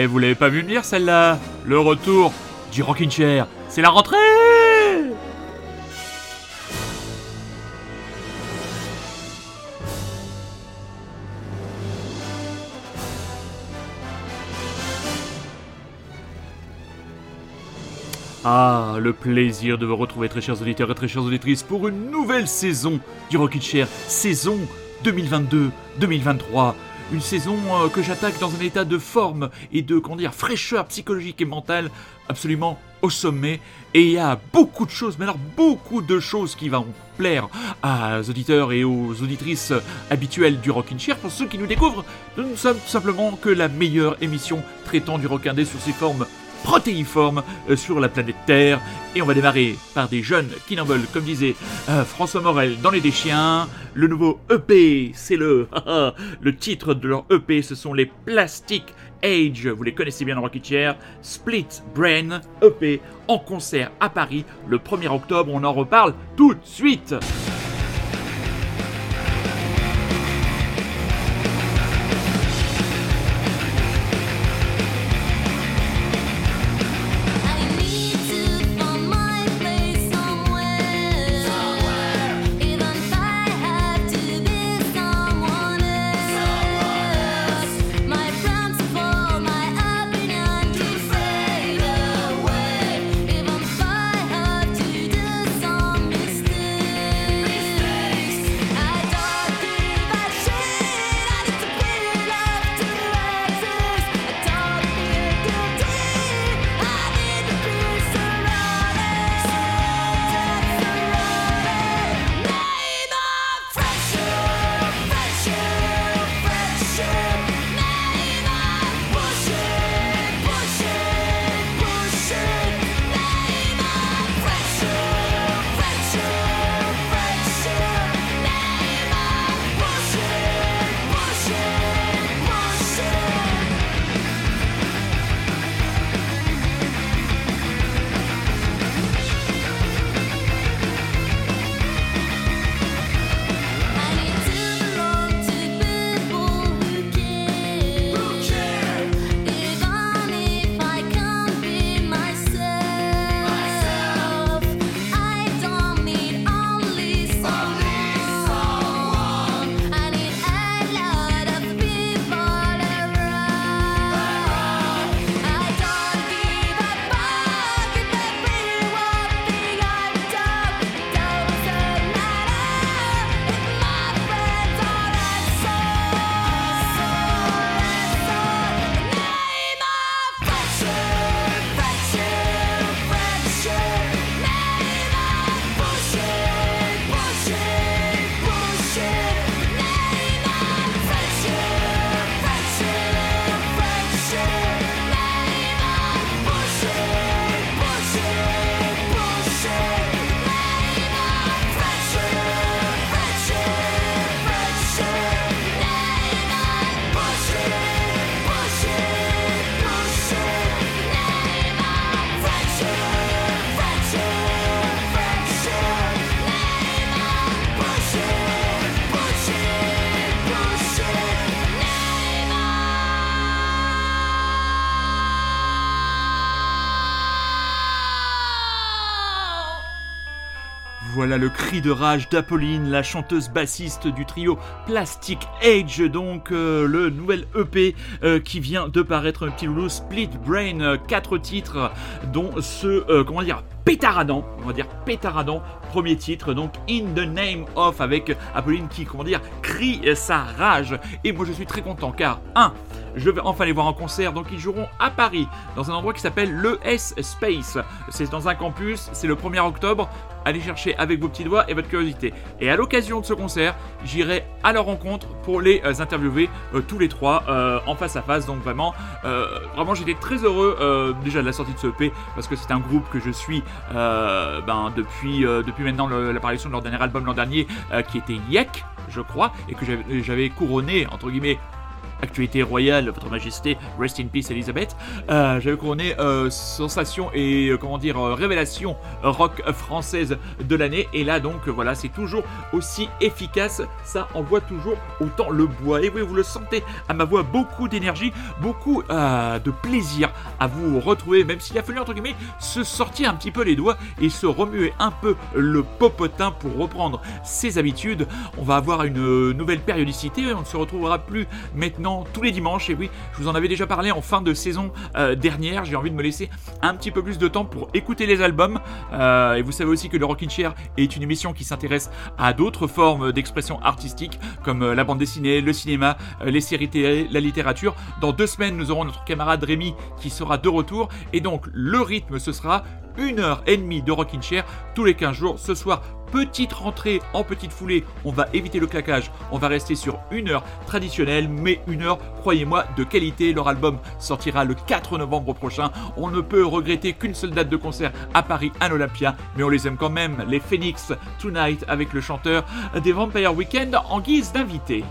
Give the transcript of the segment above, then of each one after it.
Eh, vous l'avez pas vu venir celle-là? Le retour du Rockin' Chair. C'est la rentrée Ah, le plaisir de vous retrouver, très chers auditeurs et très chères auditrices, pour une nouvelle saison du Rocket Chair, saison 2022-2023. Une saison euh, que j'attaque dans un état de forme et de comment dire, fraîcheur psychologique et mentale absolument au sommet. Et il y a beaucoup de choses, mais alors beaucoup de choses qui vont plaire aux auditeurs et aux auditrices habituelles du Rockin' Chair. Pour ceux qui nous découvrent, nous ne sommes simplement que la meilleure émission traitant du rock indé sous ses formes protéiforme euh, sur la planète Terre. Et on va démarrer par des jeunes qui n'en veulent, comme disait euh, François Morel dans Les Déchiens. Le nouveau EP, c'est le, le titre de leur EP, ce sont les Plastic Age. Vous les connaissez bien dans Rocket Chair. Split Brain EP en concert à Paris le 1er octobre. On en reparle tout de suite. Le cri de rage d'Apolline, la chanteuse bassiste du trio Plastic Age, donc euh, le nouvel EP euh, qui vient de paraître, un petit loulou Split Brain, euh, quatre titres, dont ce, comment dire, pétaradant, on va dire pétaradant, premier titre, donc In the Name of, avec Apolline qui, comment dire, crie sa rage. Et moi je suis très content car, un, je vais enfin les voir en concert. Donc ils joueront à Paris, dans un endroit qui s'appelle le S Space. C'est dans un campus, c'est le 1er octobre. Allez chercher avec vos petits doigts et votre curiosité. Et à l'occasion de ce concert, j'irai à leur rencontre pour les euh, interviewer euh, tous les trois euh, en face à face. Donc vraiment, vraiment j'étais très heureux déjà de la sortie de ce EP parce que c'est un groupe que je suis ben, depuis, depuis maintenant l'apparition de leur dernier album l'an dernier qui était Yek, je crois, et que j'avais couronné entre guillemets actualité royale, Votre Majesté, Rest in Peace Elizabeth, euh, j'avais couronné euh, sensation et euh, comment dire révélation rock française de l'année. Et là donc voilà, c'est toujours aussi efficace, ça envoie toujours autant le bois. Et oui, vous le sentez à ma voix, beaucoup d'énergie, beaucoup de plaisir à vous retrouver, même s'il a fallu entre guillemets se sortir un petit peu les doigts et se remuer un peu le popotin pour reprendre ses habitudes. On va avoir une nouvelle périodicité, on ne se retrouvera plus maintenant tous les dimanches. Et oui, je vous en avais déjà parlé en fin de saison euh, dernière. J'ai envie de me laisser un petit peu plus de temps pour écouter les albums. Euh, et vous savez aussi que le Rockin' Chair est une émission qui s'intéresse à d'autres formes d'expression artistique, comme euh, la bande dessinée, le cinéma, les séries télé, la littérature. Dans deux semaines, nous aurons notre camarade Rémi qui sera de retour. Et donc, le rythme, ce sera une heure et demie de Rockin' Chair tous les 15 jours. Ce soir, petite rentrée en petite foulée. On va éviter le claquage. On va rester sur une heure traditionnelle, mais une heure, croyez-moi, de qualité. Leur album sortira le 4 novembre prochain. On ne peut regretter qu'une seule date de concert à Paris, à l'Olympia, mais on les aime quand même. Les Phoenix Tonight avec le chanteur des Vampire Weekend en guise d'invité.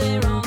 They're on.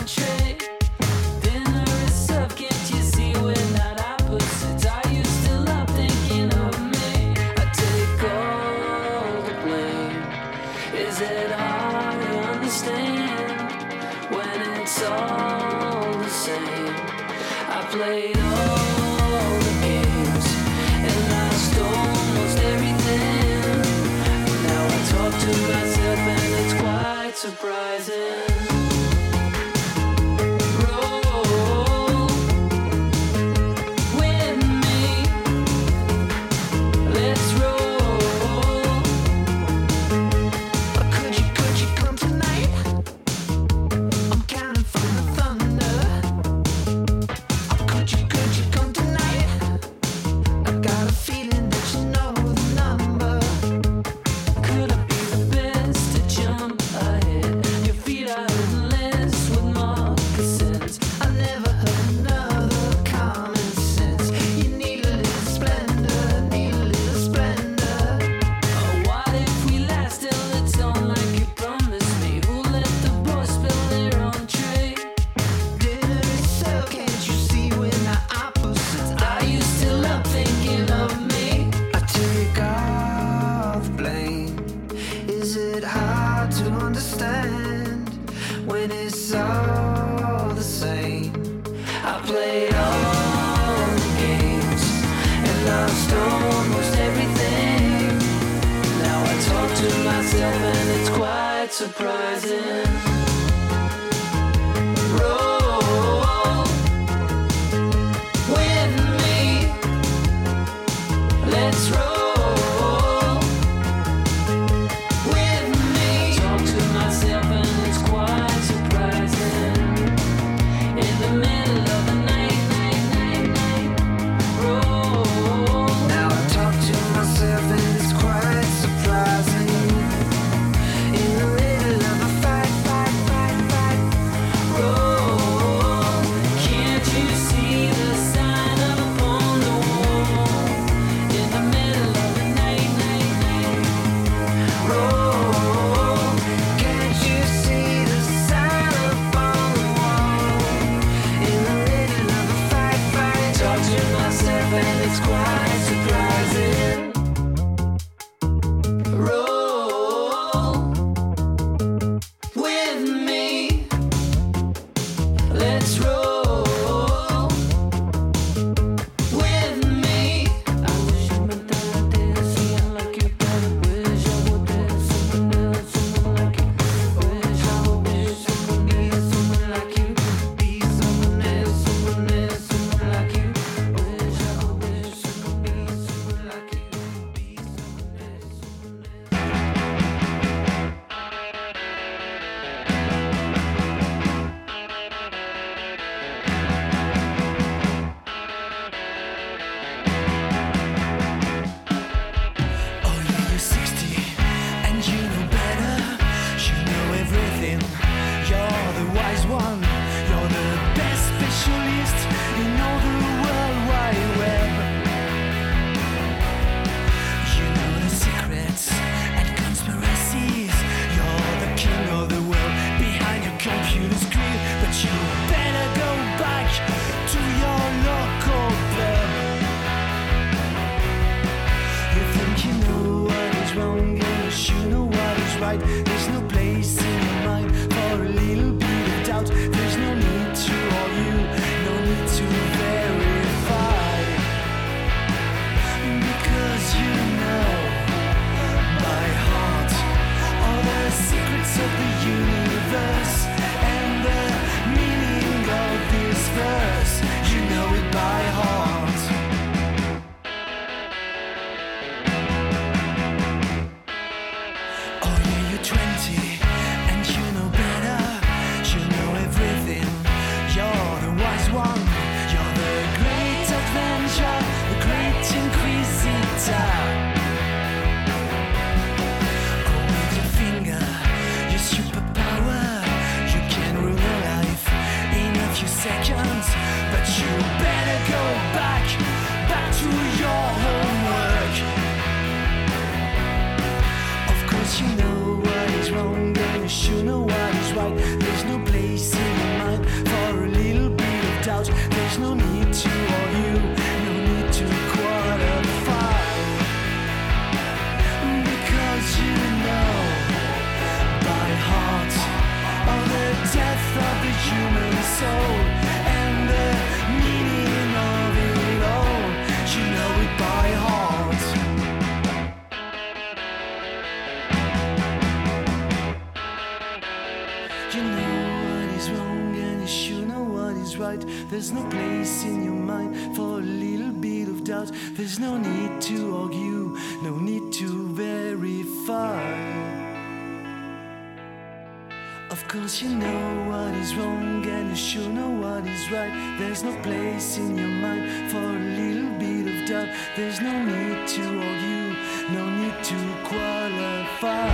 Know what is wrong, and you sure know what is right. There's no place in your mind for a little bit of doubt. There's no need to argue, no need to qualify.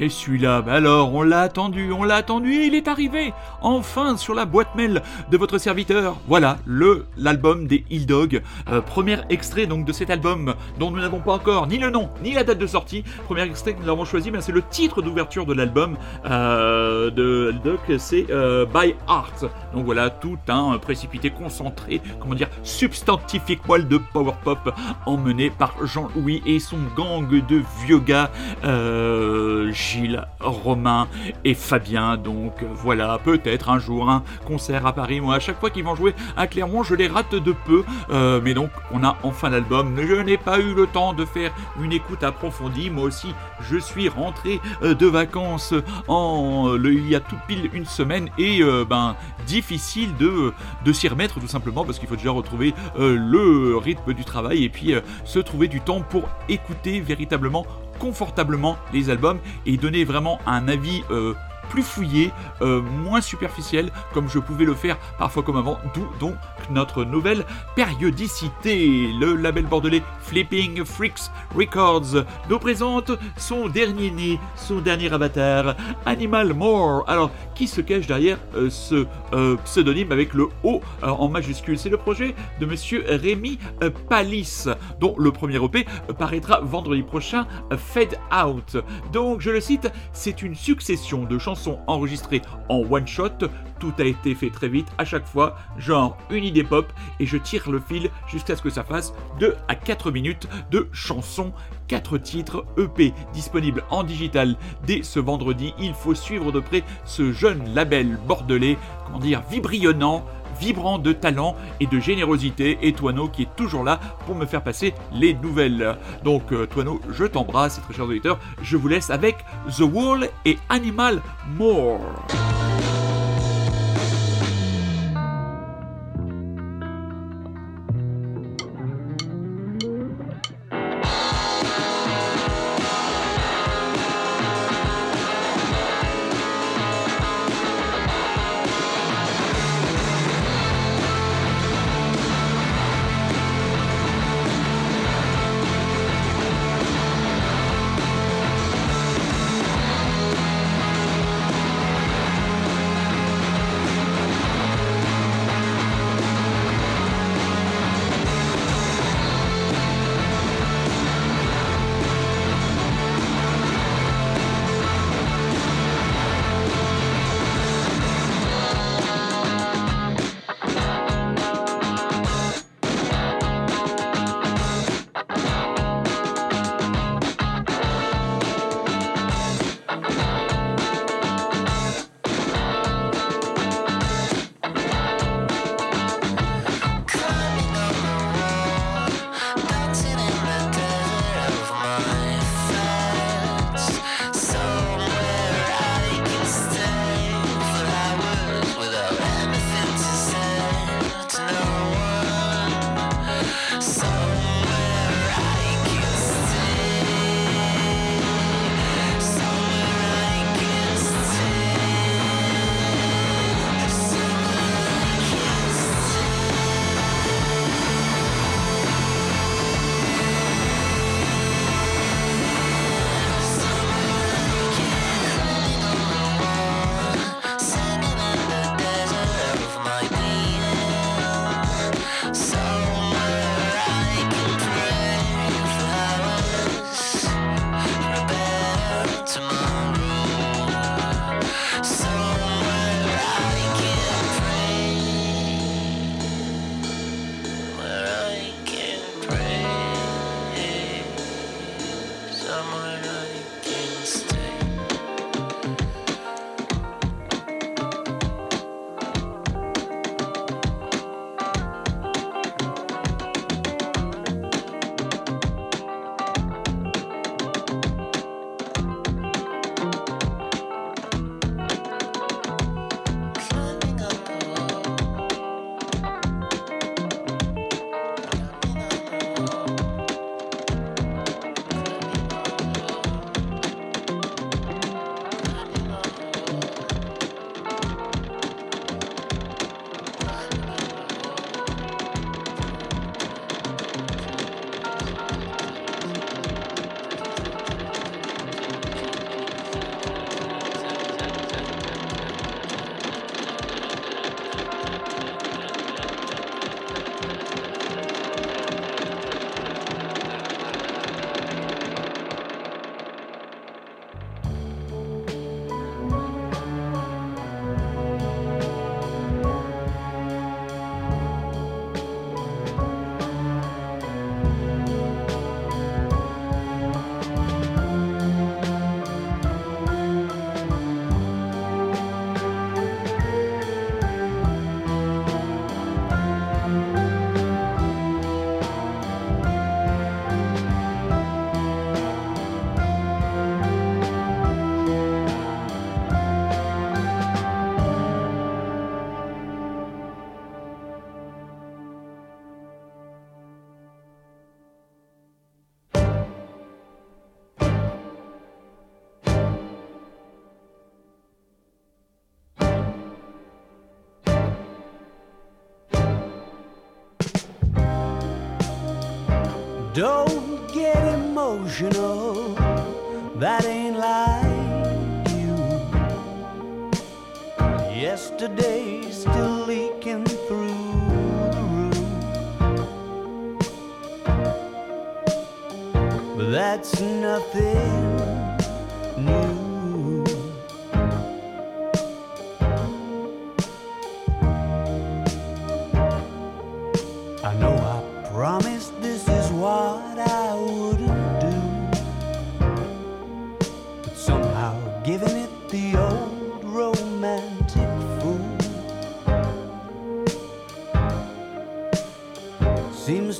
Et celui-là, bah alors, on l'a attendu, on l'a attendu et il est arrivé enfin sur la boîte mail de votre serviteur. Voilà, le l'album des Hill Dog. Euh, premier extrait donc de cet album dont nous n'avons pas encore ni le nom ni la date de sortie. Premier extrait que nous avons choisi, ben, c'est le titre d'ouverture de l'album euh, de Hill c'est euh, By Heart. Donc voilà, tout un précipité concentré, comment dire, substantifique poil de power pop emmené par Jean-Louis et son gang de vieux gars. Gilles, Romain et Fabien. Donc voilà, peut-être un jour un concert à Paris. Moi, à chaque fois qu'ils vont jouer à Clermont, je les rate de peu. Euh, mais donc, on a enfin l'album. Je n'ai pas eu le temps de faire une écoute approfondie. Moi aussi, je suis rentré euh, de vacances il y a tout pile une semaine et euh, ben difficile de, s'y remettre tout simplement parce qu'il faut déjà retrouver le rythme du travail et puis se trouver du temps pour écouter véritablement confortablement les albums et donner vraiment un avis euh, plus fouillé, euh, moins superficiel, comme je pouvais le faire parfois comme avant, d'où donc notre nouvelle périodicité. Le label bordelais Flipping Freaks Records nous présente son dernier né, son dernier avatar, Animal More. Alors, qui se cache derrière euh, ce euh, pseudonyme avec le O en majuscule? C'est le projet de monsieur Rémi Palis, dont le premier EP euh, paraîtra vendredi prochain, Fade Out. Donc, je le cite, c'est une succession de chansons enregistrées en one shot. Tout a été fait très vite à chaque fois, genre une idée pop, et je tire le fil jusqu'à ce que ça fasse 2 à 4 minutes de chansons 4 titres EP disponibles en digital dès ce vendredi. Il faut suivre de près ce jeune label bordelais, comment dire, vibrionnant, vibrant de talent et de générosité, et Toano qui est toujours là pour me faire passer les nouvelles. Donc euh, Toano, je t'embrasse, très chers auditeurs, je vous laisse avec The Wall et Animal More. Don't get emotional, that ain't like you. Yesterday's still leaking through the roof. But that's nothing new. I know I promised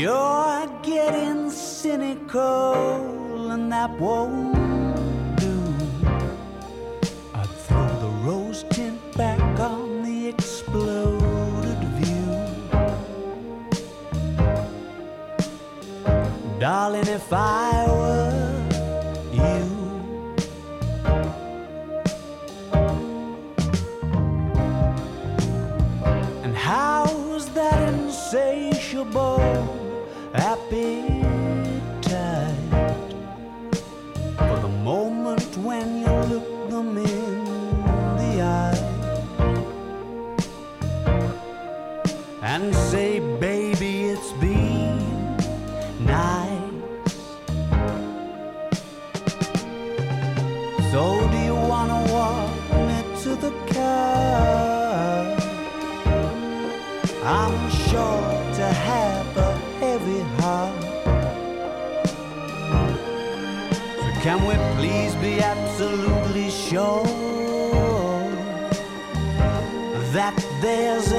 You're getting cynical, and that won't do. I'd throw the rose tint back on the exploded view. Darling, if I can we please be absolutely sure that there's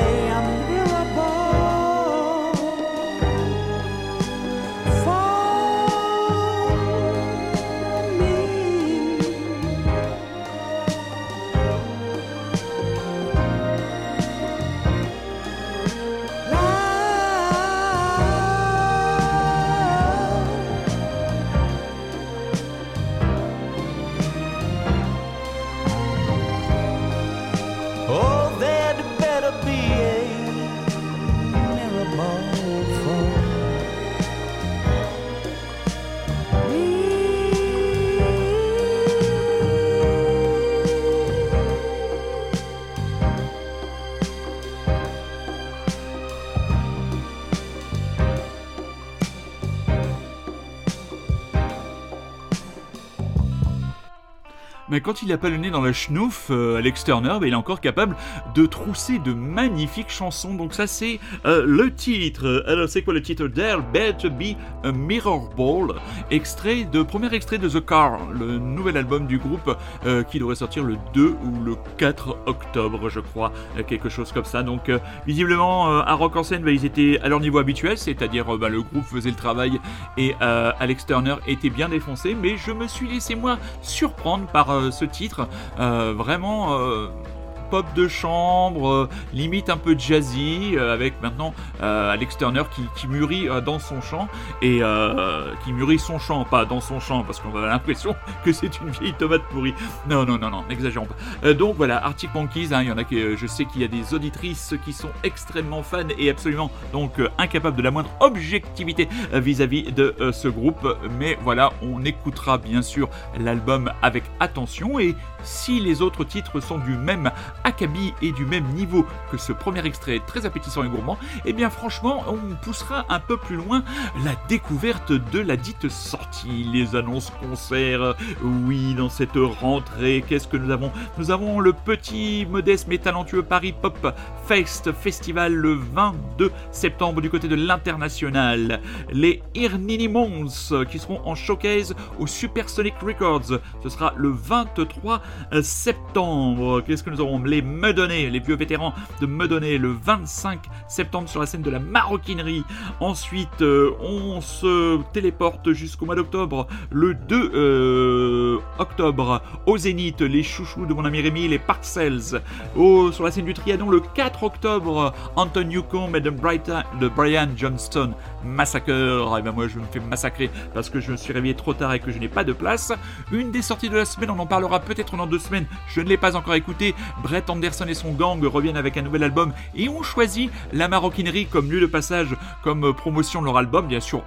Mais quand il a pas le nez dans la schnouf, euh, Alex Turner, bah, il est encore capable de trousser de magnifiques chansons. Donc ça c'est euh, le titre. Alors c'est quoi le titre? There Better Be a Mirror Ball, extrait de premier extrait de The Car, le nouvel album du groupe euh, qui devrait sortir le 2 ou le 4 octobre, je crois, quelque chose comme ça. Donc visiblement à Rock en scène, bah, ils étaient à leur niveau habituel, c'est-à-dire bah, le groupe faisait le travail et Alex Turner était bien défoncé, mais je me suis laissé moi surprendre par ce titre, Euh, vraiment. Pop de chambre, euh, limite un peu jazzy, euh, avec maintenant euh, Alex Turner qui, mûrit dans son chant, et qui mûrit son chant, pas dans son chant, parce qu'on a l'impression que c'est une vieille tomate pourrie. Non, non, non, non, n'exagérons pas. Donc voilà, Arctic Monkeys, hein, je sais qu'il y a des auditrices qui sont extrêmement fans et absolument donc incapables de la moindre objectivité vis-à-vis de ce groupe, mais voilà, on écoutera bien sûr l'album avec attention et si les autres titres sont du même acabit et du même niveau que ce premier extrait très appétissant et gourmand, eh bien franchement, on poussera un peu plus loin la découverte de la dite sortie, les annonces concerts. Oui, dans cette rentrée, qu'est-ce que nous avons? Nous avons le petit, modeste mais talentueux Paris Pop Fest Festival le 22 septembre du côté de l'international. Les Irnini Mons qui seront en showcase au Supersonic Records. Ce sera le 23 septembre. Qu'est-ce que nous aurons Les Meudonné, les vieux vétérans de Meudonné, le 25 septembre sur la scène de la maroquinerie. Ensuite, euh, on se téléporte jusqu'au mois d'octobre, le 2 euh, octobre, au Zénith, les chouchous de mon ami Rémi, les Parcels. Au, sur la scène du Trianon, le 4 octobre, Anton Newcomb et de Brian Johnston, Massacre. Et ben moi, je me fais massacrer parce que je me suis réveillé trop tard et que je n'ai pas de place. Une des sorties de la semaine, on en parlera peut-être dans deux semaines. Je ne l'ai pas encore écouté. Brett Anderson et son gang reviennent avec un nouvel album et ont choisi la maroquinerie comme lieu de passage, comme promotion de leur album. Bien sûr,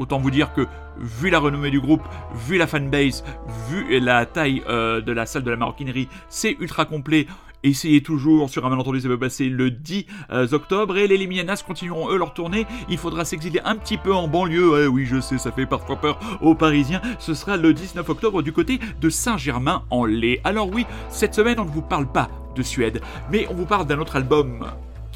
Autant vous dire que, vu la renommée du groupe, vu la fanbase, vu la taille euh, de la salle de la maroquinerie, c'est ultra complet. Essayez toujours sur un malentendu, ça va passer le 10 euh, octobre et les Limianas continueront eux leur tournée. Il faudra s'exiler un petit peu en banlieue. Eh oui, je sais, ça fait parfois peur aux Parisiens. Ce sera le 19 octobre du côté de Saint-Germain-en-Laye. Alors oui, cette semaine, on ne vous parle pas de Suède, mais on vous parle d'un autre album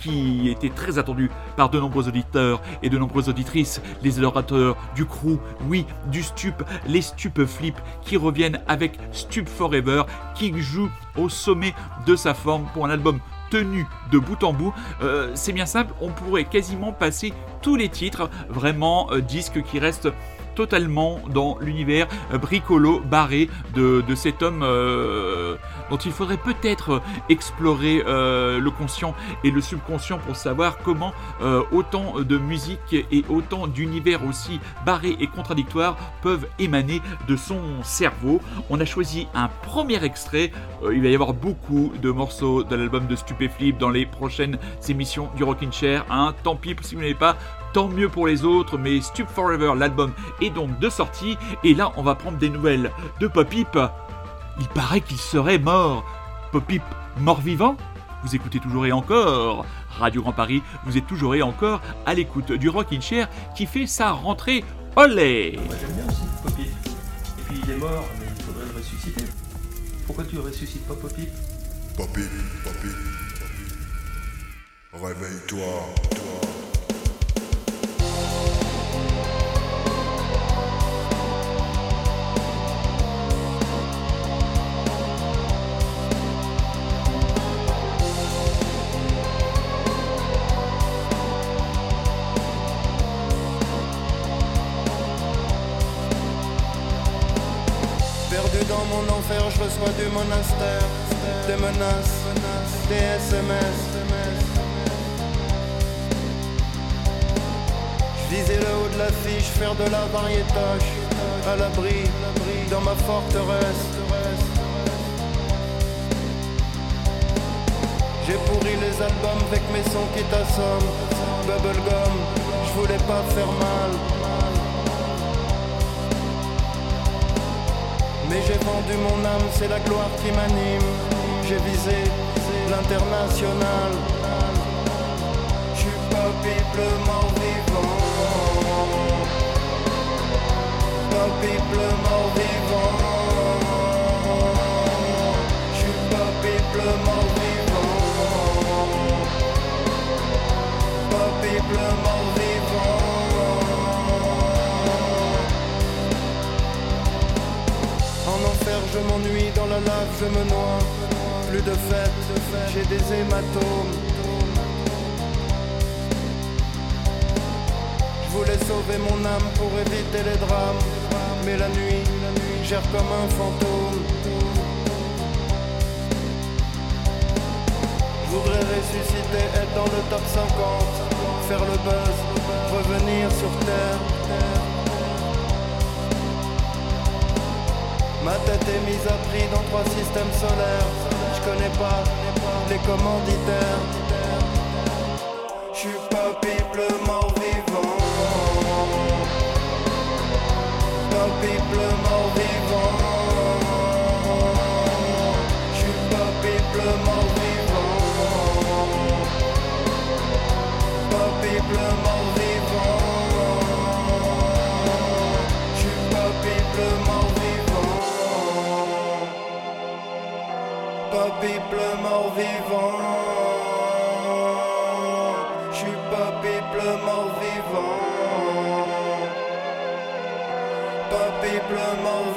qui était très attendu par de nombreux auditeurs et de nombreuses auditrices, les adorateurs du crew, oui, du stup, les stup flip qui reviennent avec Stup Forever, qui joue au sommet de sa forme pour un album tenu de bout en bout. Euh, c'est bien simple, on pourrait quasiment passer tous les titres, vraiment euh, disques qui restent totalement dans l'univers euh, bricolo barré de, cet homme euh, dont il faudrait peut-être explorer euh, le conscient et le subconscient pour savoir comment euh, autant de musique et autant d'univers aussi barrés et contradictoires peuvent émaner de son cerveau. On a choisi un premier extrait. Euh, il va y avoir beaucoup de morceaux de l'album de Stupéflip dans les prochaines émissions du Rockin' Chair. Hein. Tant pis si vous n'avez pas tant mieux pour les autres, mais Stup Forever, l'album est donc de sortie, et là on va prendre des nouvelles de Popip. Il paraît qu'il serait mort. Popip, mort-vivant Vous écoutez toujours et encore Radio Grand Paris, vous êtes toujours et encore à l'écoute du Rockin' Chair qui fait sa rentrée. Olé Moi j'aime bien aussi Poppy. Et puis il est mort, mais il faudrait le ressusciter. Pourquoi tu le ressuscites pas Poppy Papy, papy, papy. Réveille-toi, toi. Reçois du monastère des menaces, des SMS. Visais le haut de l'affiche, faire de la variétage, à l'abri, dans ma forteresse. J'ai pourri les albums avec mes sons qui t'assomment. Bubblegum, je voulais pas faire mal. Mon âme, c'est la gloire qui m'anime. J'ai visé l'international. Je suis pas piple mort vivant. Pas piple mort vivant. Je suis pas piple mort vivant. Je m'ennuie, dans la lave je me noie. Plus de fête, j'ai des hématomes. Je voulais sauver mon âme pour éviter les drames. Mais la nuit, gère comme un fantôme. Je voudrais ressusciter, être dans le top 50 Faire le buzz, revenir sur terre Ma tête est mise à prix dans trois systèmes solaires. Je connais pas les commanditaires. Je suis pas piple mort vivant. Pas piple mort vivant. Je suis pas piple mort vivant. Mort Pas piple mort vivant. Je suis pas piple mort vivant. Pas piple mort vivant.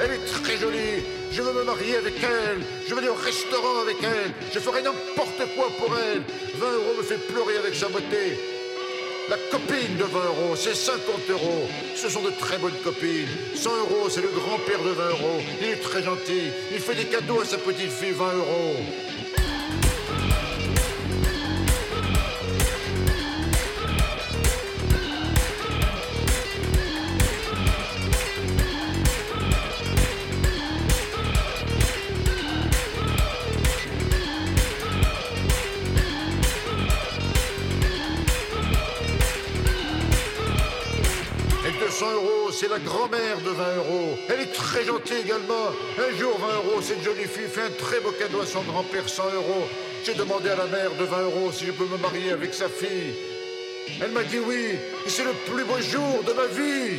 Elle est très jolie. Je veux me marier avec elle. Je veux aller au restaurant avec elle. Je ferai n'importe quoi pour elle. 20 euros me fait pleurer avec sa beauté. La copine de 20 euros, c'est 50 euros. Ce sont de très bonnes copines. 100 euros, c'est le grand-père de 20 euros. Il est très gentil. Il fait des cadeaux à sa petite fille, 20 euros. Très gentille également. Un jour, 20 euros, cette jolie fille fait un très beau cadeau à son grand-père, 100 euros. J'ai demandé à la mère de 20 euros si je peux me marier avec sa fille. Elle m'a dit oui, et c'est le plus beau jour de ma vie.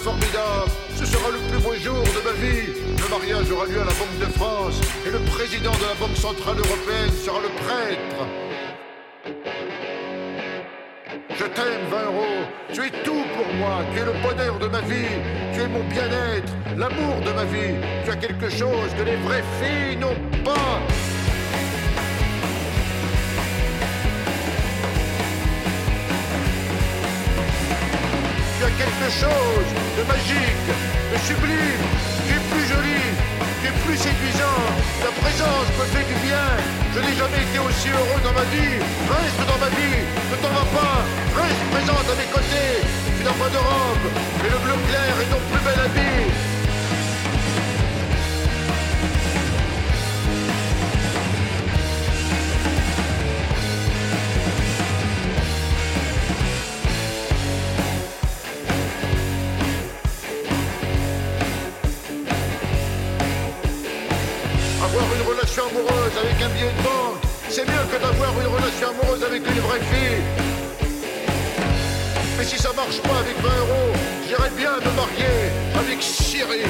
Formidable, ce sera le plus beau jour de ma vie. Le mariage aura lieu à la Banque de France et le président de la Banque Centrale Européenne sera le prêtre. Je t'aime, 20 euros. Tu es tout pour moi. Tu es le bonheur de ma vie. Tu es mon bien-être, l'amour de ma vie. Tu as quelque chose que les vraies filles n'ont pas. Tu as quelque chose magique, de sublime. Tu es plus jolie, tu es plus séduisant. Ta présence me fait du bien. Je n'ai jamais été aussi heureux dans ma vie. Reste dans ma vie, ne t'en va pas. Reste présente à mes côtés. Tu n'as pas de robe, mais le bleu clair est ton plus bel habit. Si ça marche pas avec 20 euros, j'irais bien me marier avec Cyril.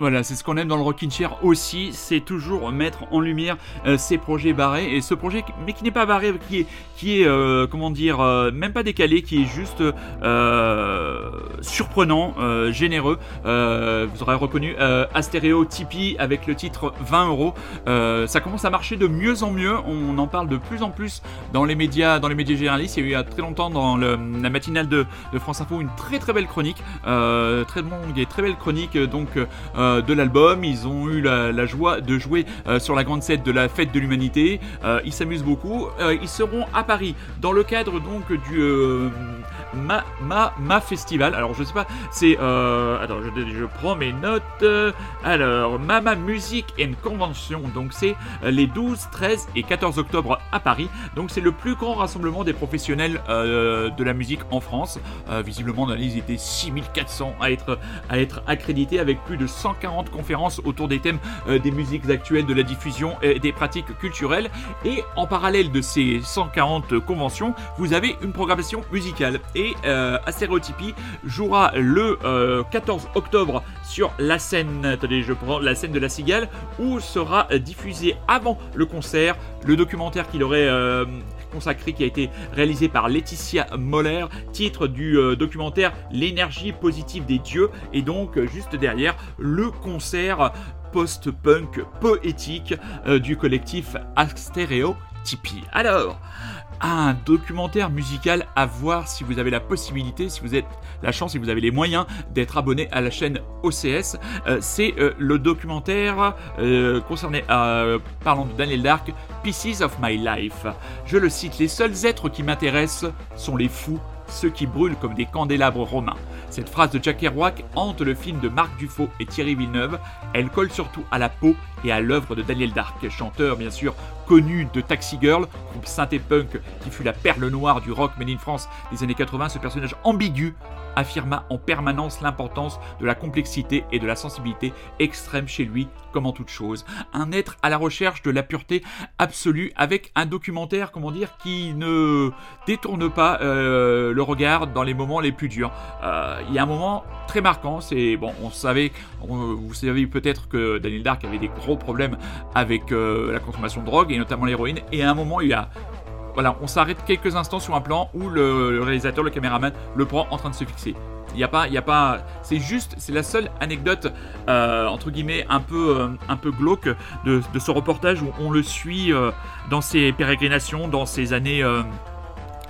Voilà, c'est ce qu'on aime dans le Rockin' Chair aussi, c'est toujours mettre en lumière euh, ces projets barrés et ce projet, mais qui n'est pas barré, qui est, qui est euh, comment dire, euh, même pas décalé, qui est juste euh, surprenant, euh, généreux. Euh, vous aurez reconnu euh, Astéréo Tipeee avec le titre 20 euros. Euh, Ça commence à marcher de mieux en mieux. On en parle de plus en plus dans les médias, dans les médias généralistes. Il y a eu très longtemps dans la matinale de, France Info une très très belle chronique, euh, très longue et très belle chronique euh, donc euh, de l'album. Ils ont eu la, joie de jouer euh, sur la grande scène de la fête de l'humanité. Euh, ils s'amusent beaucoup. Euh, ils seront à Paris dans le cadre donc du euh, Ma, Ma, Ma Festival. Alors je sais pas, c'est euh, attends, je, je prends mes notes. Euh, Alors Mama Music and Convention. Donc c'est euh, les 12, 13 et 14 octobre à Paris. Donc c'est le plus grand rassemblement des professionnels euh, de la musique en France. Euh, visiblement la liste, ils étaient 6400 à être à être accrédités avec plus de 140 conférences autour des thèmes euh, des musiques actuelles, de la diffusion et des pratiques culturelles. Et en parallèle de ces 140 conventions, vous avez une programmation musicale. Et euh, jouera le euh, 14 octobre sur la scène, de la Cigale, où sera euh, diffusé avant le concert le documentaire qu'il aurait euh, consacré qui a été réalisé par Laetitia Moller, titre du euh, documentaire L'énergie positive des dieux, et donc euh, juste derrière le concert post-punk poétique euh, du collectif Astéréo Tipeee. Alors, un documentaire musical à voir si vous avez la possibilité, si vous êtes la chance, si vous avez les moyens d'être abonné à la chaîne OCS. Euh, c'est euh, le documentaire euh, concerné, parlant de Daniel Dark, Pieces of My Life. Je le cite, les seuls êtres qui m'intéressent sont les fous ceux qui brûlent comme des candélabres romains. Cette phrase de Jack Kerouac hante le film de Marc Dufaux et Thierry Villeneuve. Elle colle surtout à la peau et à l'œuvre de Daniel Dark, chanteur bien sûr connu de Taxi Girl, groupe synthé punk qui fut la perle noire du rock made in France des années 80. Ce personnage ambigu affirma en permanence l'importance de la complexité et de la sensibilité extrême chez lui, comme en toute chose. Un être à la recherche de la pureté absolue avec un documentaire, comment dire, qui ne détourne pas euh, le regard dans les moments les plus durs. Euh, Il y a un moment très marquant, c'est bon, on savait, vous savez peut-être que Daniel Dark avait des gros problèmes avec euh, la consommation de drogue et notamment l'héroïne, et à un moment il a voilà, on s'arrête quelques instants sur un plan où le, réalisateur, le caméraman, le prend en train de se fixer. Il n'y a pas, il y a pas, c'est juste, c'est la seule anecdote euh, entre guillemets un peu, euh, un peu glauque de, de ce reportage où on le suit euh, dans ses pérégrinations, dans ses années.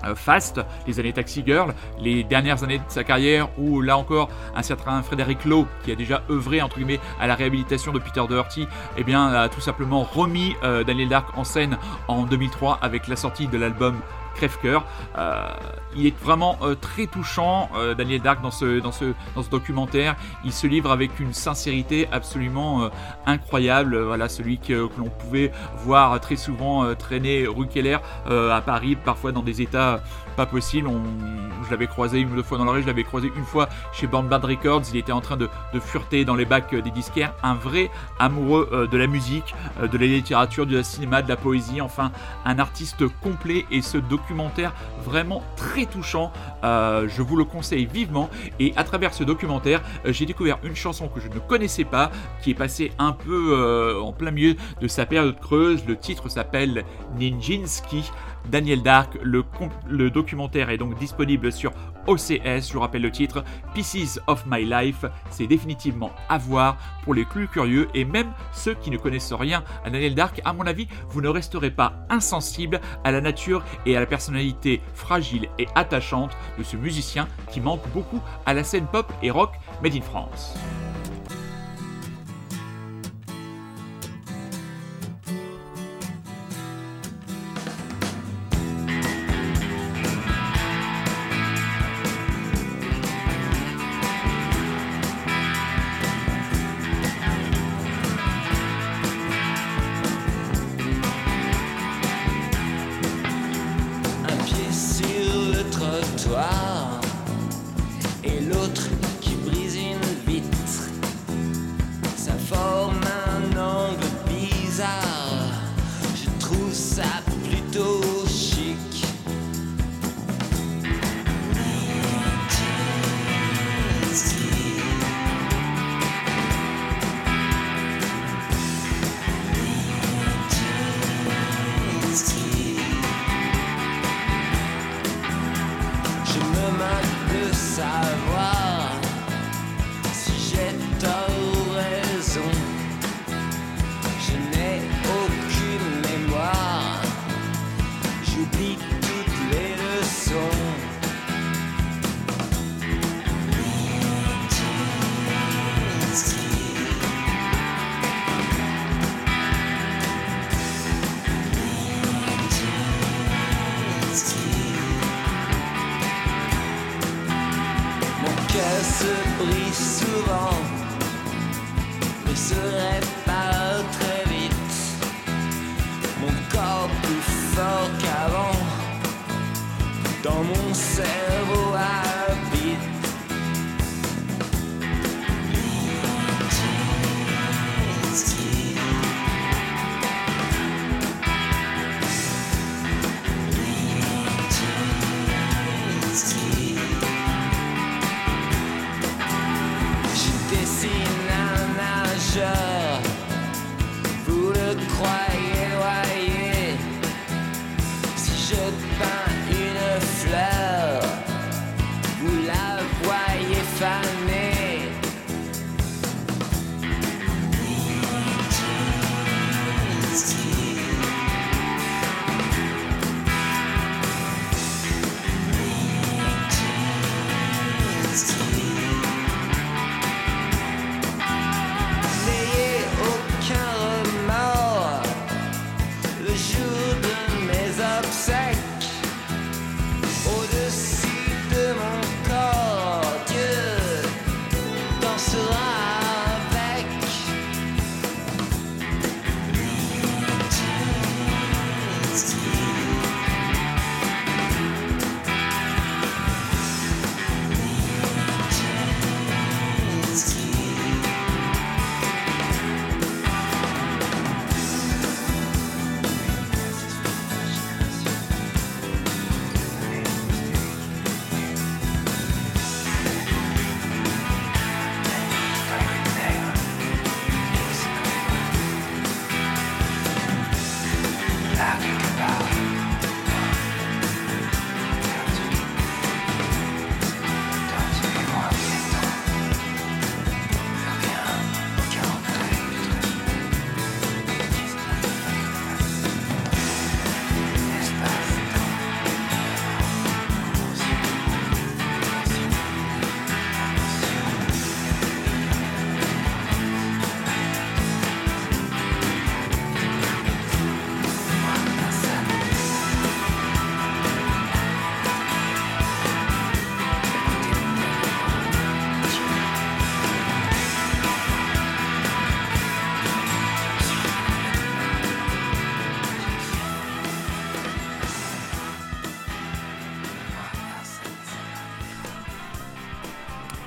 Euh, Fast, les années Taxi Girl, les dernières années de sa carrière où là encore un certain Frédéric Lowe qui a déjà œuvré entre guillemets à la réhabilitation de Peter Doherty, eh bien a tout simplement remis euh, Daniel Dark en scène en 2003 avec la sortie de l'album Crève-Cœur. Euh, il est vraiment euh, très touchant, euh, Daniel Dark, dans ce, dans, ce, dans ce documentaire. Il se livre avec une sincérité absolument incroyable. Voilà, celui que, que l'on pouvait voir très souvent traîner rue Keller à Paris, parfois dans des états pas possibles. On, je l'avais croisé une ou deux fois dans la rue, je l'avais croisé une fois chez Born Bad Records. Il était en train de, de fureter dans les bacs euh, des disquaires. Un vrai amoureux euh, de la musique, euh, de la littérature, du cinéma, de la poésie. Enfin, un artiste complet et ce documentaire vraiment très touchant. Euh, je vous le conseille vivement. Et à travers ce documentaire, euh, j'ai découvert une chanson que je ne connaissais pas, qui est passée un peu euh, en plein milieu de sa période creuse. Le titre s'appelle Ninjinski. Daniel Dark, le, le documentaire est donc disponible sur OCS, je vous rappelle le titre, Pieces of My Life, c'est définitivement à voir pour les plus curieux et même ceux qui ne connaissent rien à Daniel Dark, à mon avis, vous ne resterez pas insensible à la nature et à la personnalité fragile et attachante ce musicien qui manque beaucoup à la scène pop et rock made in France. Se brise souvent, ne se répare très vite. Mon corps plus fort qu'avant, dans mon cerveau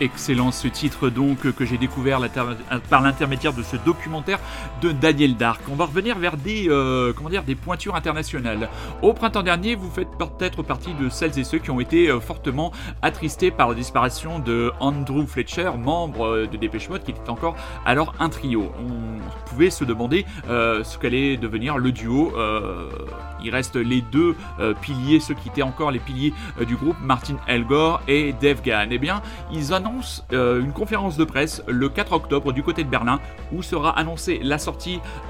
excellent ce titre donc que j'ai découvert par l'intermédiaire de ce documentaire Daniel Dark. On va revenir vers des euh, comment dire des pointures internationales. Au printemps dernier, vous faites peut-être partie de celles et ceux qui ont été euh, fortement attristés par la disparition de Andrew Fletcher, membre euh, de Dépêche Mode, qui était encore alors un trio. On pouvait se demander ce qu'allait devenir le duo. Il reste les deux piliers, ceux qui étaient encore les piliers du groupe, Martin Elgore et Dave Gahan. Eh bien, ils annoncent une conférence de presse le 4 octobre du côté de Berlin où sera annoncée la sortie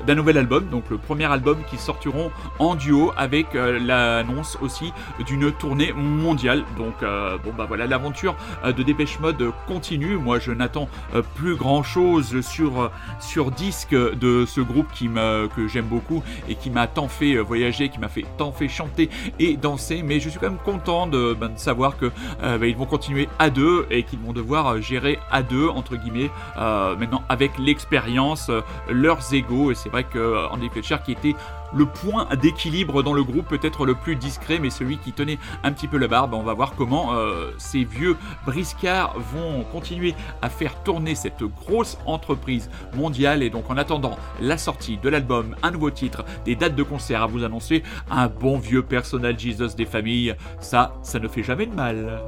d'un nouvel album, donc le premier album qui sortiront en duo avec euh, l'annonce aussi d'une tournée mondiale. Donc euh, bon bah voilà, l'aventure euh, de Dépêche Mode continue. Moi je n'attends plus grand chose sur sur disque de ce groupe qui me que j'aime beaucoup et qui m'a tant fait voyager, qui m'a fait tant fait chanter et danser. Mais je suis quand même content de, ben, de savoir que ben, ils vont continuer à deux et qu'ils vont devoir gérer à deux entre guillemets maintenant avec l'expérience leurs Et c'est vrai que euh, Andy Fletcher qui était le point d'équilibre dans le groupe, peut-être le plus discret, mais celui qui tenait un petit peu la barbe. On va voir comment euh, ces vieux briscards vont continuer à faire tourner cette grosse entreprise mondiale. Et donc, en attendant la sortie de l'album, un nouveau titre, des dates de concert à vous annoncer, un bon vieux personnel Jesus des familles, ça, ça ne fait jamais de mal.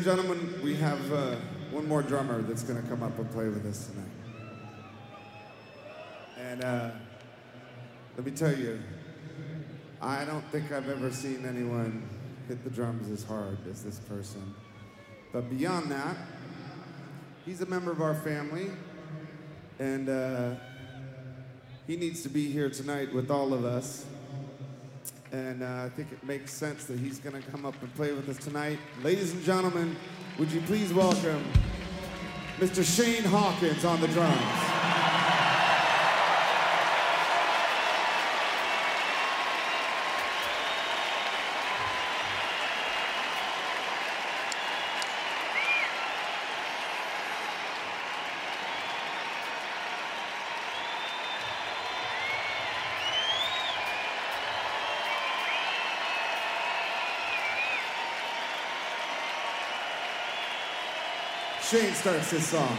And gentlemen, we have uh, one more drummer that's going to come up and play with us tonight. And uh, let me tell you, I don't think I've ever seen anyone hit the drums as hard as this person. But beyond that, he's a member of our family, and uh, he needs to be here tonight with all of us. And uh, I think it makes sense that he's going to come up and play with us tonight. Ladies and gentlemen, would you please welcome Mr. Shane Hawkins on the drums. Shane starts this song.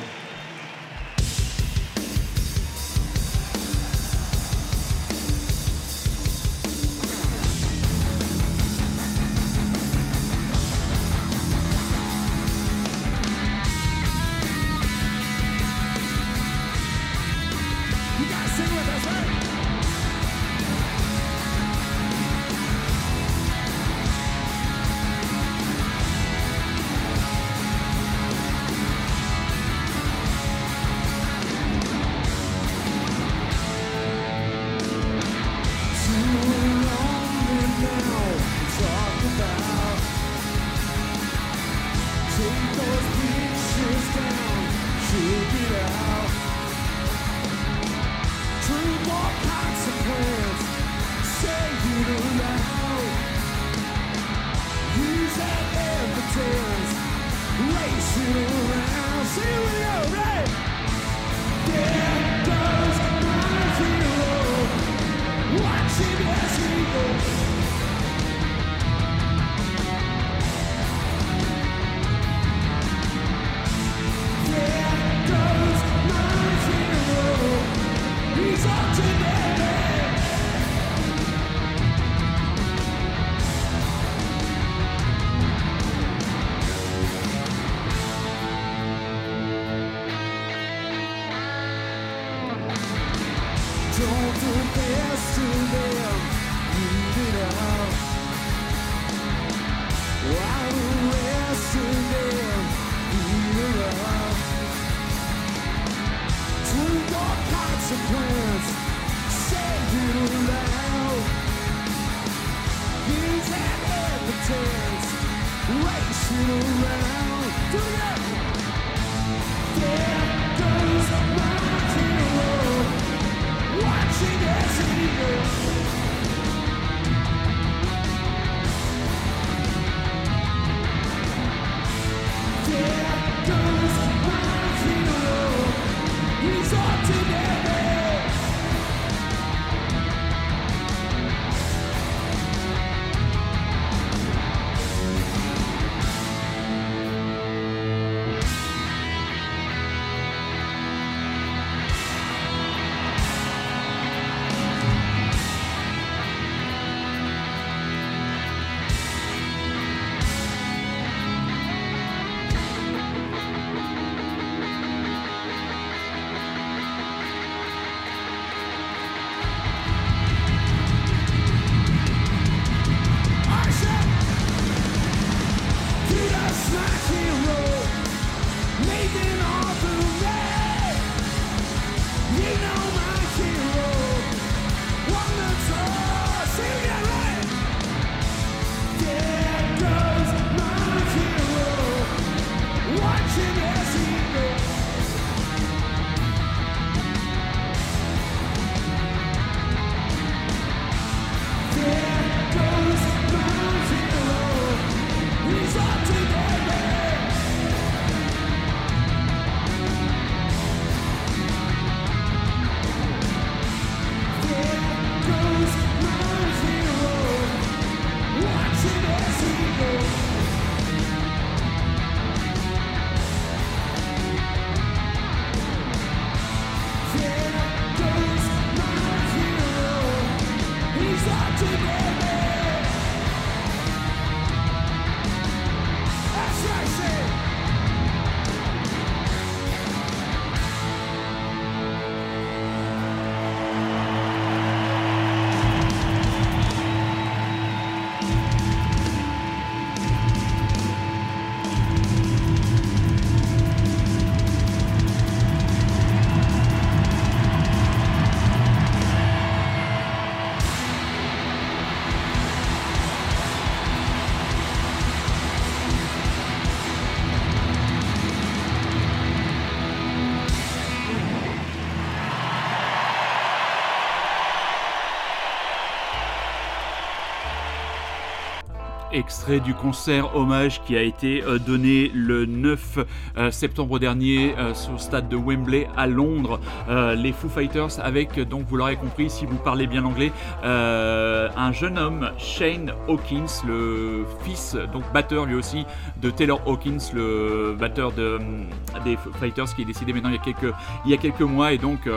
Du concert hommage qui a été euh, donné le 9 euh, septembre dernier euh, sur le stade de Wembley à Londres. Les Foo Fighters avec, donc vous l'aurez compris si vous parlez bien anglais, un jeune homme, Shane Hawkins, le fils, donc batteur lui aussi, de Taylor Hawkins, le batteur de, hum, des Foo Fighters qui est décédé maintenant il y a quelques, il y a quelques mois. Et donc,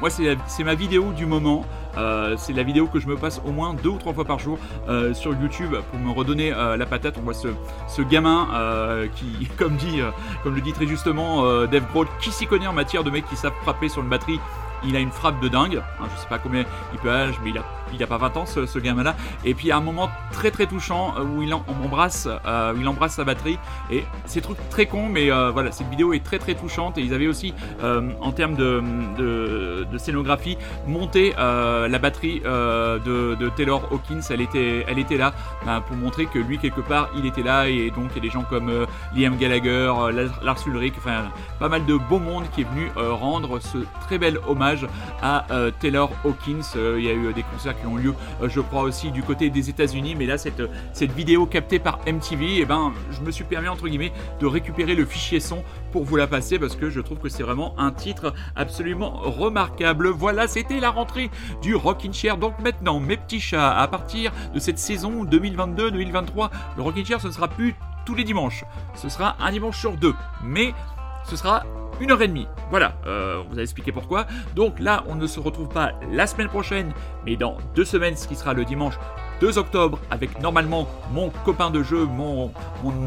moi, c'est ma vidéo du moment. Euh, c'est la vidéo que je me passe au moins deux ou trois fois par jour euh, sur YouTube pour me redonner euh, la patate. On voit ce, gamin qui, comme dit, comme le dit très justement Dave Grohl, qui s'y connaît en matière de mecs qui savent frapper sur une batterie. Il a une frappe de dingue. Hein, je sais pas combien il peut âge, mais il a, il a pas 20 ans ce, gamin-là. Et puis a un moment très très touchant euh, où euh, il embrasse sa batterie. Et c'est truc très con, mais euh, voilà, cette vidéo est très très touchante. Et ils avaient aussi, en termes de, scénographie, monté la batterie de, Taylor Hawkins. Elle était, là ben, pour montrer que lui quelque part il était là. Et donc il y a des gens comme Liam Gallagher, Lars- Ulrich, enfin pas mal de beau monde qui est venu rendre ce très bel hommage à Taylor Hawkins. Il y a eu des concerts qui ont lieu, euh, je crois aussi du côté des États-Unis, mais là cette, cette vidéo captée par MTV, et ben je me suis permis entre guillemets de récupérer le fichier son pour vous la passer parce que je trouve que c'est vraiment un titre absolument remarquable. Voilà, c'était la rentrée du Rockin' Chair. Donc maintenant, mes petits chats, à partir de cette saison 2022-2023, le Rockin' Chair ce ne sera plus tous les dimanches. Ce sera un dimanche sur deux. Mais ce sera une heure et demie. Voilà, euh, on vous a expliqué pourquoi. Donc là, on ne se retrouve pas la semaine prochaine, mais dans deux semaines, ce qui sera le dimanche 2 octobre, avec normalement mon copain de jeu, mon,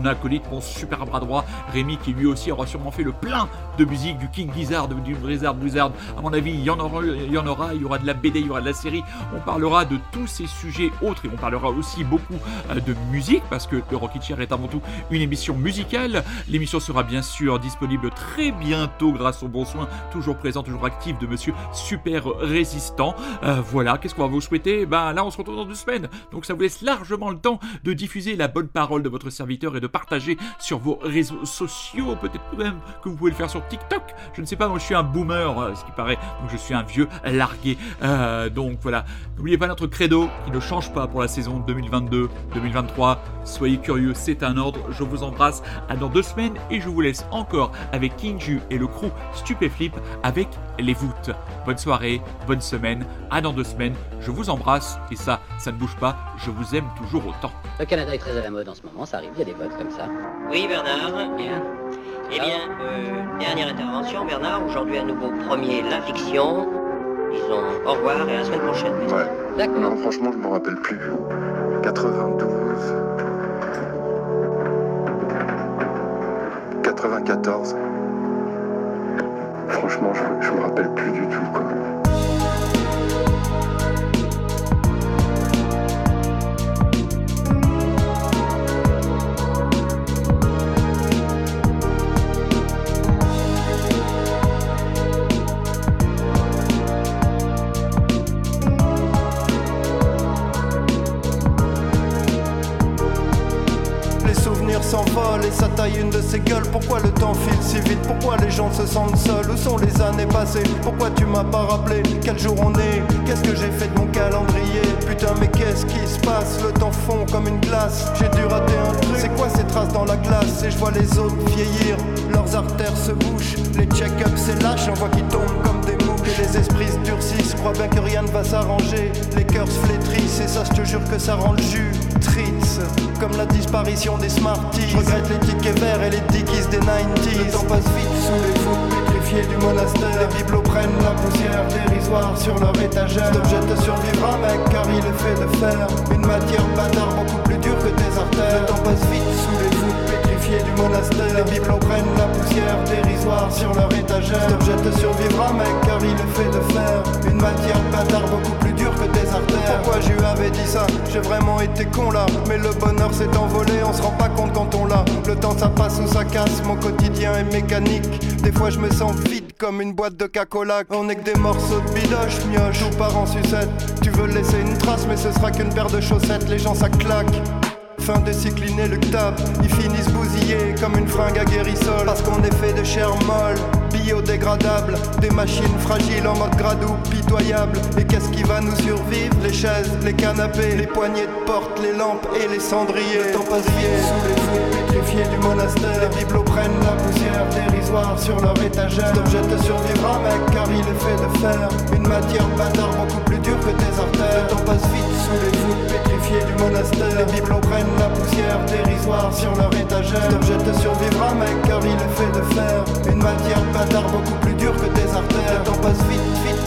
acolyte, mon super bras droit, Rémi, qui lui aussi aura sûrement fait le plein de musique du King Gizzard, du Blizzard Blizzard. À mon avis, il y en aura, il y en aura, il aura de la BD, il y aura de la série. On parlera de tous ces sujets autres et on parlera aussi beaucoup euh, de musique parce que le Rocket Chair est avant tout une émission musicale. L'émission sera bien sûr disponible très grâce au bon soin toujours présent, toujours actif de Monsieur Super Résistant. Euh, voilà, qu'est-ce qu'on va vous souhaiter? Ben là, on se retrouve dans deux semaines, donc ça vous laisse largement le temps de diffuser la bonne parole de votre serviteur et de partager sur vos réseaux sociaux, peut-être même que vous pouvez le faire sur TikTok. Je ne sais pas, moi je suis un boomer, euh, ce qui paraît, donc je suis un vieux largué. Euh, donc voilà, n'oubliez pas notre credo qui ne change pas pour la saison 2022-2023. Soyez curieux, c'est un ordre. Je vous embrasse à dans deux semaines et je vous laisse encore avec King Ju et le crew Stupéflip avec les voûtes. Bonne soirée, bonne semaine, à dans deux semaines. Je vous embrasse et ça, ça ne bouge pas. Je vous aime toujours autant. Le Canada est très à la mode en ce moment, ça arrive, il y a des votes comme ça. Oui, Bernard. Bien. Eh bien, euh, dernière intervention, Bernard. Aujourd'hui, à nouveau, premier La Fiction. Disons au revoir et à la semaine prochaine. Ouais. D'accord. Non, franchement, je me rappelle plus. 92. 94. Franchement, je, je me rappelle plus du tout, quoi. Et ça taille une de ces gueules. Pourquoi le temps file si vite? Pourquoi les gens se sentent seuls? Où sont les années passées? Pourquoi tu m'as pas rappelé Quel jour on est? Qu'est-ce que j'ai fait de mon calendrier? Putain mais qu'est-ce qui se passe? Le temps fond comme une glace. J'ai dû rater un truc. C'est quoi ces traces dans la glace? Et je vois les autres vieillir. Leurs artères se bouchent. Les check-ups c'est lâche. On voit qu'ils tombent comme les esprits se durcissent. Crois bien que rien ne va s'arranger. Les cœurs se flétrissent Et ça je te jure que ça rend le jus Tritz Comme la disparition des Smarties. Je regrette les tickets verts et les dickies des 90s Le temps passe vite sous les voûtes pétrifiées du monastère. Les bibelots prennent la poussière dérisoire sur leur étagère. Cet objet te survivra mec car il est fait de fer. Une matière bâtard beaucoup plus dure que tes artères. Le temps passe vite les prennent la poussière dérisoire sur leur étagère. Cet objet te survivra mec car il est fait de fer Une matière bâtard beaucoup plus dure que tes artères. Pourquoi je lui avais dit ça? J'ai vraiment été con là. Mais le bonheur s'est envolé On se rend pas compte quand on l'a. Le temps ça passe ou ça casse Mon quotidien est mécanique. Des fois je me sens vide comme une boîte de cacola On est que des morceaux de bidoche mioche. Tout part en sucette. Tu veux laisser une trace mais ce sera qu'une paire de chaussettes. Les gens ça claque Fin de cycle inéluctable, ils finissent bousillés comme une fringue à guérissol Parce qu'on est fait de chair molle biodégradables, des machines fragiles en mode gradou pitoyable. Et qu'est-ce qui va nous survivre? Les chaises, les canapés, les poignées de porte, les lampes et les cendriers. Le temps passe vite sous les voûtes pétrifiées du monastère. Les bibelots prennent la poussière dérisoire sur leur étagère. Cet objet te survivra, mec, car il est fait de fer. Une matière bâtard beaucoup plus dure que tes artères. Le temps passe vite sous les voûtes pétrifiées du monastère. Les bibelots prennent la poussière dérisoire sur leur étagère. Cet objet te survivra, mec, car il est fait de fer. Une matière bâtard beaucoup plus dure que tes artères. Le temps passe vite, vite,